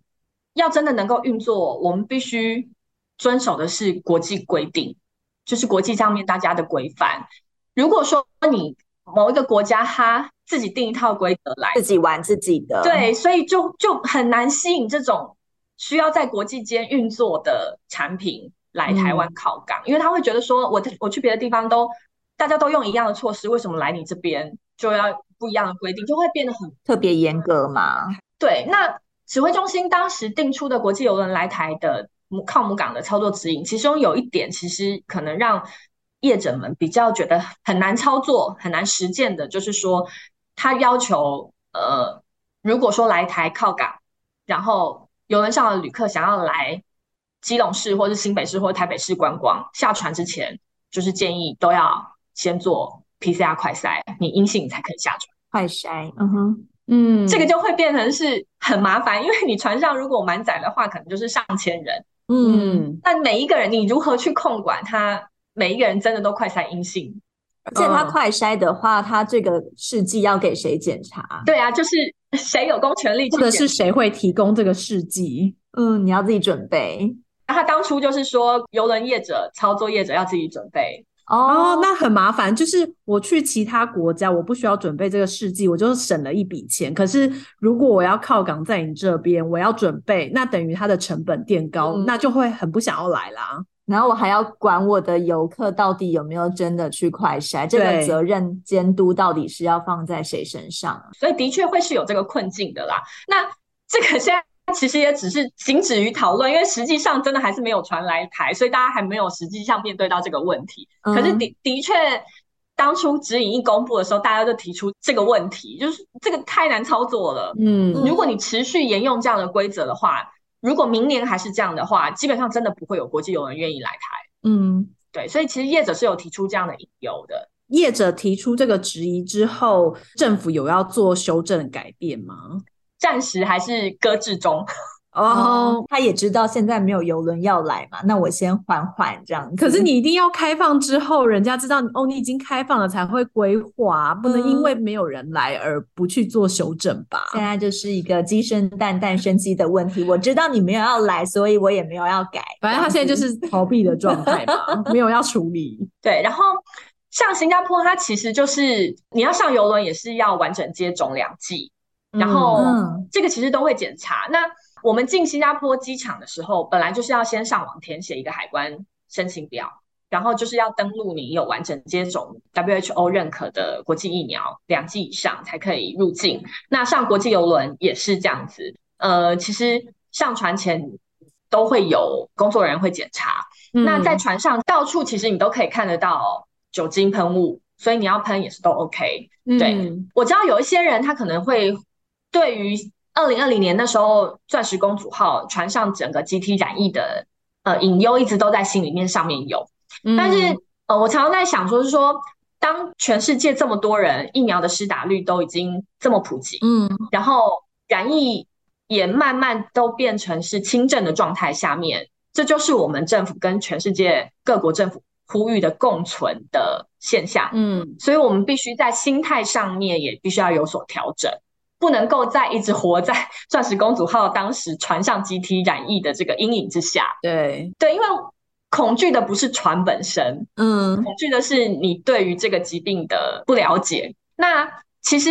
要真的能够运作，我们必须遵守的是国际规定，就是国际上面大家的规范。如果说你某一个国家它自己定一套规则来，自己玩自己的，对，所以就就很难吸引这种需要在国际间运作的产品来台湾靠港，嗯，因为他会觉得说我，我我去别的地方都大家都用一样的措施，为什么来你这边就要不一样的规定，就会变得很特别严格嘛？对，那指挥中心当时定出的国际邮轮来台的母靠母港的操作指引，其中有一点其实可能让业者们比较觉得很难操作、很难实践的，就是说他要求呃，如果说来台靠港，然后游轮上的旅客想要来。基隆市或是新北市或台北市观光下船之前，就是建议都要先做 PCR 快筛，你阴性才可以下船。快筛，嗯哼，嗯，这个就会变成是很麻烦，因为你船上如果满载的话，可能就是上千人，嗯，但每一个人你如何去控管他？每一个人真的都快筛阴性，而且他快筛的话，他这个试剂要给谁检查？对啊，就是谁有公权力，或者是谁会提供这个试剂？嗯，你要自己准备。那他当初就是说，游轮业者、操作业者要自己准备哦，那很麻烦。就是我去其他国家，我不需要准备这个试剂，我就省了一笔钱。可是如果我要靠港在你这边，我要准备，那等于它的成本垫高，嗯，那就会很不想要来啦。然后我还要管我的游客到底有没有真的去快筛，这个责任监督到底是要放在谁身上？所以的确会是有这个困境的啦。那这个现在。其实也只是仅止于讨论，因为实际上真的还是没有船来台，所以大家还没有实际上面对到这个问题。嗯、可是的的确，当初指引一公布的时候，大家就提出这个问题，就是这个太难操作了。嗯，如果你持续沿用这样的规则的话，如果明年还是这样的话，基本上真的不会有国际友人愿意来台。嗯，对，所以其实业者是有提出这样的隐忧的。业者提出这个质疑之后，政府有要做修正改变吗？暂时还是搁置中 哦，oh, 他也知道现在没有游轮要来嘛，那我先缓缓这样子。可是你一定要开放之后，人家知道哦，你已经开放了才会规划，不能因为没有人来而不去做修整吧？现在就是一个鸡生蛋，蛋生鸡的问题。我知道你没有要来，所以我也没有要改。反正他现在就是逃避的状态嘛，没有要处理。对，然后像新加坡，它其实就是你要上游轮也是要完整接种两剂。然后这个其实都会检查。嗯、那我们进新加坡机场的时候，本来就是要先上网填写一个海关申请表，然后就是要登录你有完整接种 WHO 认可的国际疫苗两剂以上才可以入境。那上国际邮轮也是这样子。呃，其实上船前都会有工作人员会检查。嗯、那在船上到处其实你都可以看得到酒精喷雾，所以你要喷也是都 OK。对、嗯、我知道有一些人他可能会。对于二零二零年那时候，钻石公主号船上整个集体染疫的呃隐忧，一直都在心里面上面有。嗯、但是呃，我常常在想说，是说当全世界这么多人疫苗的施打率都已经这么普及，嗯，然后染疫也慢慢都变成是轻症的状态下面，这就是我们政府跟全世界各国政府呼吁的共存的现象，嗯，所以我们必须在心态上面也必须要有所调整，不能够再一直活在 钻石公主号当时船上集体染疫的这个阴影之下，对对，因为。恐惧的不是船本身，嗯，恐惧的是你对于这个疾病的不了解。那其实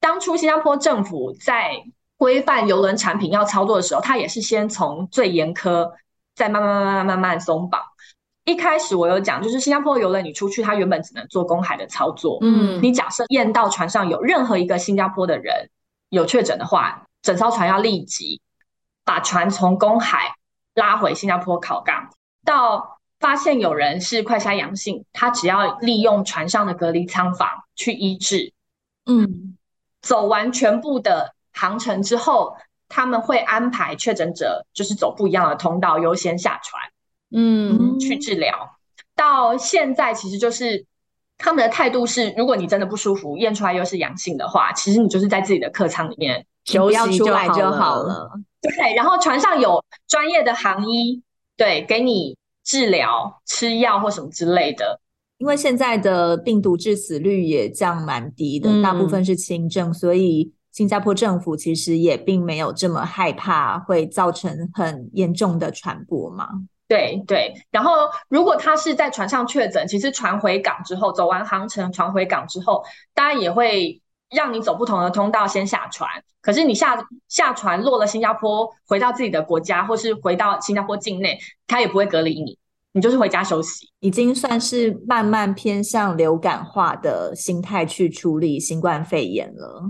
当初新加坡政府在规范邮轮产品要操作的时候，它也是先从最严苛，再慢慢慢慢慢慢松绑。一开始我有讲，就是新加坡游轮你出去，它原本只能做公海的操作，嗯，你假设验到船上有任何一个新加坡的人有确诊的话，整艘船要立即把船从公海拉回新加坡考港。到发现有人是快筛阳性，他只要利用船上的隔离舱房去医治，嗯，走完全部的航程之后，他们会安排确诊者就是走不一样的通道，优先下船，嗯，去治疗。到现在其实就是他们的态度是，如果你真的不舒服，验出来又是阳性的话，其实你就是在自己的客舱里面休息就好了。好了对，然后船上有专业的航医。对，给你治疗、吃药或什么之类的。因为现在的病毒致死率也降蛮低的，嗯、大部分是轻症，所以新加坡政府其实也并没有这么害怕会造成很严重的传播嘛。对对，然后如果他是在船上确诊，其实船回港之后，走完航程，船回港之后，当然也会。让你走不同的通道先下船，可是你下下船落了新加坡，回到自己的国家，或是回到新加坡境内，他也不会隔离你，你就是回家休息。已经算是慢慢偏向流感化的心态去处理新冠肺炎了。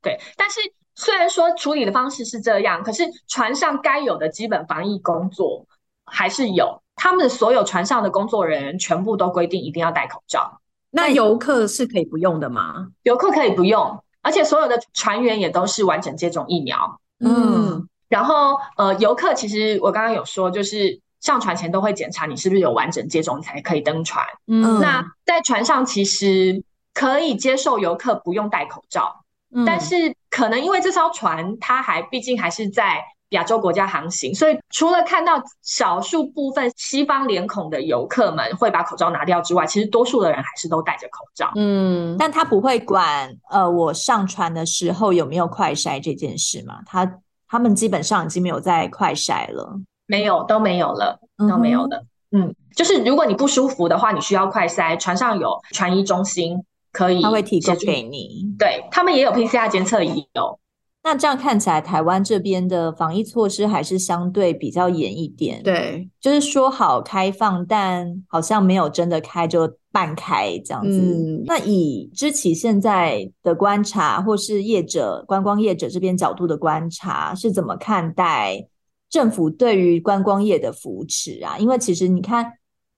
对，但是虽然说处理的方式是这样，可是船上该有的基本防疫工作还是有，他们所有船上的工作人员全部都规定一定要戴口罩。那游客是可以不用的吗？游客可以不用，而且所有的船员也都是完整接种疫苗。嗯，然后呃，游客其实我刚刚有说，就是上船前都会检查你是不是有完整接种，你才可以登船。嗯，那在船上其实可以接受游客不用戴口罩，嗯，但是可能因为这艘船它还毕竟还是在。亚洲国家航行，所以除了看到少数部分西方脸孔的游客们会把口罩拿掉之外，其实多数的人还是都戴着口罩。嗯，但他不会管呃，我上船的时候有没有快筛这件事嘛？他他们基本上已经没有在快筛了，没有，都没有了，都没有了。嗯，嗯，就是如果你不舒服的话，你需要快筛，船上有船医中心可以，他会提供给你。对，他们也有 PCR 监测仪有。那这样看起来，台湾这边的防疫措施还是相对比较严一点。对，就是说好开放，但好像没有真的开就半开这样子。嗯，那以知棋现在的观察，或是业者、观光业者这边角度的观察，是怎么看待政府对于观光业的扶持啊？因为其实你看。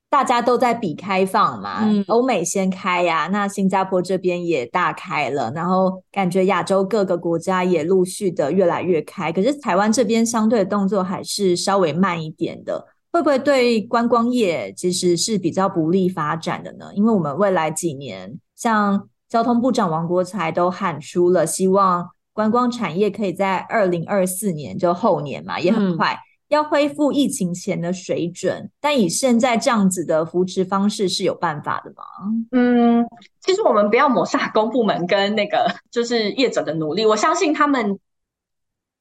大家都在比开放嘛，嗯、欧美先开呀，那新加坡这边也大开了，然后感觉亚洲各个国家也陆续的越来越开，可是台湾这边相对的动作还是稍微慢一点的，会不会对观光业其实是比较不利发展的呢？因为我们未来几年，像交通部长王国才都喊出了希望观光产业可以在二零二四年，就后年嘛，也很快。嗯要恢复疫情前的水准，但以现在这样子的扶持方式是有办法的吗？嗯，其实我们不要抹杀公部门跟那个就是业者的努力，我相信他们。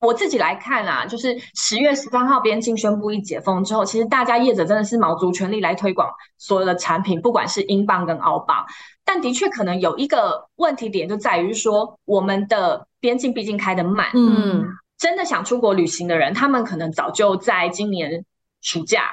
我自己来看啊，就是十月十三号边境宣布一解封之后，其实大家业者真的是卯足全力来推广所有的产品，不管是英镑跟澳镑。但的确可能有一个问题点就在于说，我们的边境毕竟开得慢，嗯。真的想出国旅行的人，他们可能早就在今年暑假，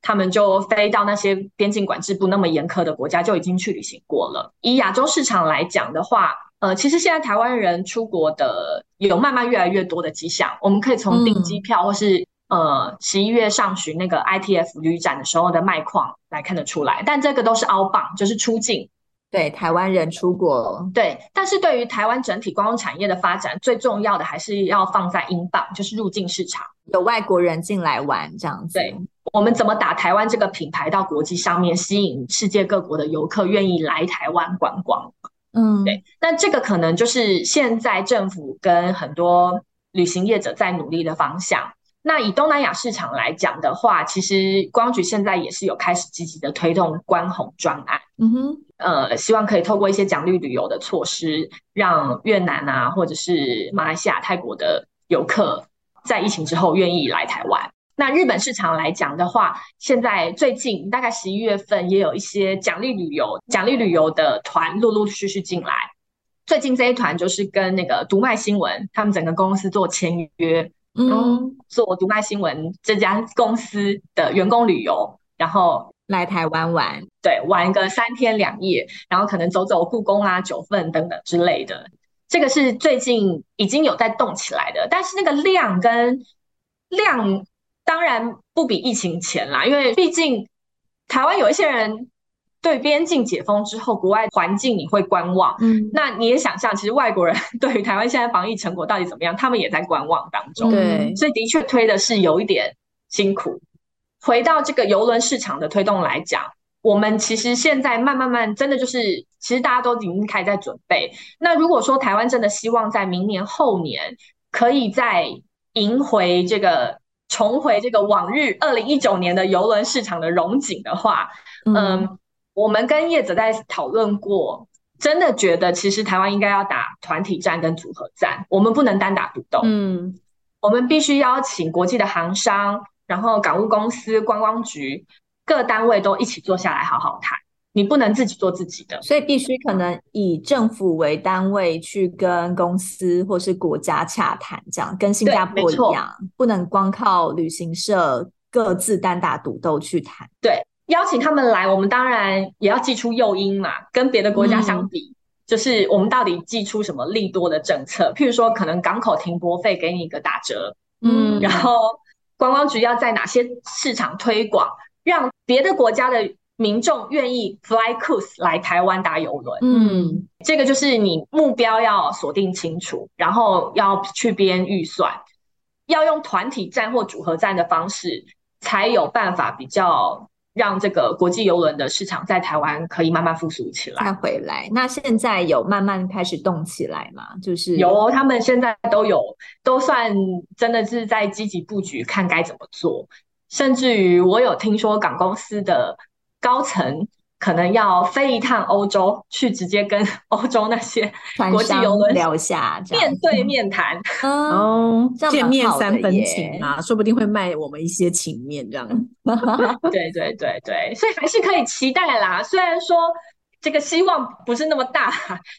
他们就飞到那些边境管制不那么严苛的国家，就已经去旅行过了。以亚洲市场来讲的话，呃，其实现在台湾人出国的有慢慢越来越多的迹象。我们可以从订机票或是、呃十一月上旬那个 ITF 旅展的时候的卖况来看得出来，但这个都是 outbound，就是出境。对台湾人出国，对，但是对于台湾整体观光产业的发展，最重要的还是要放在英镑，就是入境市场，有外国人进来玩这样子。对，我们怎么打台湾这个品牌到国际上面，吸引世界各国的游客愿意来台湾观光？嗯，对。那这个可能就是现在政府跟很多旅行业者在努力的方向。那以东南亚市场来讲的话，其实观光局现在也是有开始积极的推动关红专案。嗯哼，呃，希望可以透过一些奖励旅游的措施，让越南啊，或者是马来西亚、泰国的游客在疫情之后愿意来台湾。那日本市场来讲的话，现在最近大概十一月份也有一些奖励旅游、奖励旅游的团陆陆续续进来。最近这一团就是跟那个读卖新闻他们整个公司做签约。嗯，做读卖新闻这家公司的员工旅游，然后来台湾玩，对，玩个三天两夜，然后可能走走故宫啊、九份等等之类的。这个是最近已经有在动起来的，但是那个量跟量当然不比疫情前啦，因为毕竟台湾有一些人。对边境解封之后，国外环境你会观望，嗯，那你也想象，其实外国人 对于台湾现在防疫成果到底怎么样，他们也在观望当中，对，所以的确推的是有一点辛苦。回到这个邮轮市场的推动来讲，我们其实现在慢慢慢，真的就是，其实大家都已经开始在准备。那如果说台湾真的希望在明年后年可以再迎回这个重回这个往日二零一九年的邮轮市场的荣景的话，嗯。嗯我们跟业者在讨论过，真的觉得其实台湾应该要打团体战跟组合战，我们不能单打独斗。嗯，我们必须邀请国际的航商，然后港务公司、观光局各单位都一起坐下来好好谈。你不能自己做自己的，所以必须可能以政府为单位去跟公司或是国家洽谈，这样跟新加坡一样，不能光靠旅行社各自单打独斗去谈。对。邀请他们来，我们当然也要寄出诱因嘛。跟别的国家相比，嗯，就是我们到底寄出什么利多的政策？譬如说，可能港口停泊费给你一个打折，嗯，然后观光局要在哪些市场推广，让别的国家的民众愿意 fly cruise 来台湾搭游轮。嗯，这个就是你目标要锁定清楚，然后要去编预算，要用团体战或组合战的方式，才有办法比较。让这个国际游轮的市场在台湾可以慢慢复苏起来，再回来。那现在有慢慢开始动起来吗？就是有，他们现在都有，都算真的是在积极布局，看该怎么做。甚至于我有听说港公司的高层。可能要飞一趟欧洲，去直接跟 欧洲那些 国际游轮聊下，面对面谈，哦，见面三分情啊，说不定会卖我们一些情面这样。对对对对，所以还是可以期待啦。虽然说这个希望不是那么大，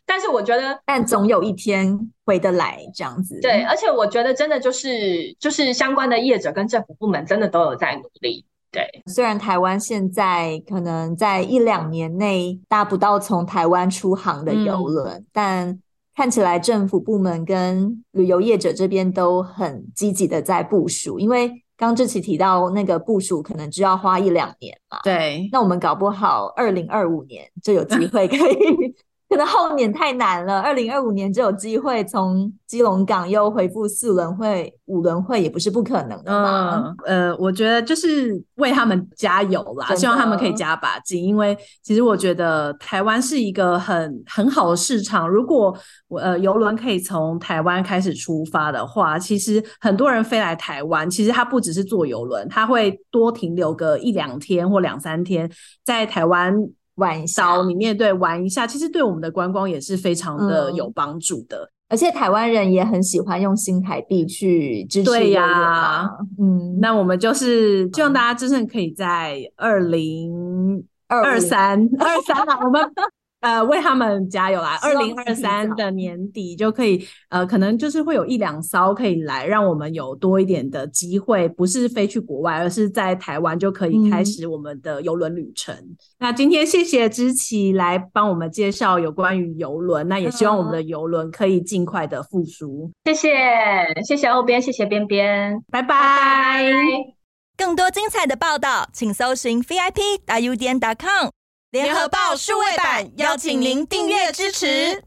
但是我觉得，但总有一天回得来这样子。对，而且我觉得真的就是就是相关的业者跟政府部门真的都有在努力。对，虽然台湾现在可能在一两年内搭不到从台湾出航的游轮，嗯，但看起来政府部门跟旅游业者这边都很积极的在部署。因为刚志奇提到那个部署可能就要花一两年嘛，对，那我们搞不好二零二五年就有机会可以。可能后年太难了，二零二五年就有机会从基隆港又恢复四轮会、五轮会，也不是不可能的嘛。嗯，呃，我觉得就是为他们加油啦，希望他们可以加把劲，因为其实我觉得台湾是一个很很好的市场。如果我呃游轮可以从台湾开始出发的话，其实很多人飞来台湾，其实他不只是坐游轮，他会多停留个一两天或两三天在台湾。玩一下，岛里面对玩一下，其实对我们的观光也是非常的有帮助的。嗯，而且台湾人也很喜欢用新台币去支持。对呀，嗯，那我们就是希望大家真正可以在二零二三二三啊，我们。呃，为他们加油啦！二零二三的年底就可以，呃，可能就是会有一两艘可以来，让我们有多一点的机会，不是飞去国外，而是在台湾就可以开始我们的游轮旅程。嗯。那今天谢谢芝琪来帮我们介绍有关于游轮，那也希望我们的游轮可以尽快的复苏。谢谢，谢谢欧编，谢谢边边，拜拜。更多精彩的报道，请搜寻 VIP 大 U 点 com。联合报数位版邀请您订阅支持。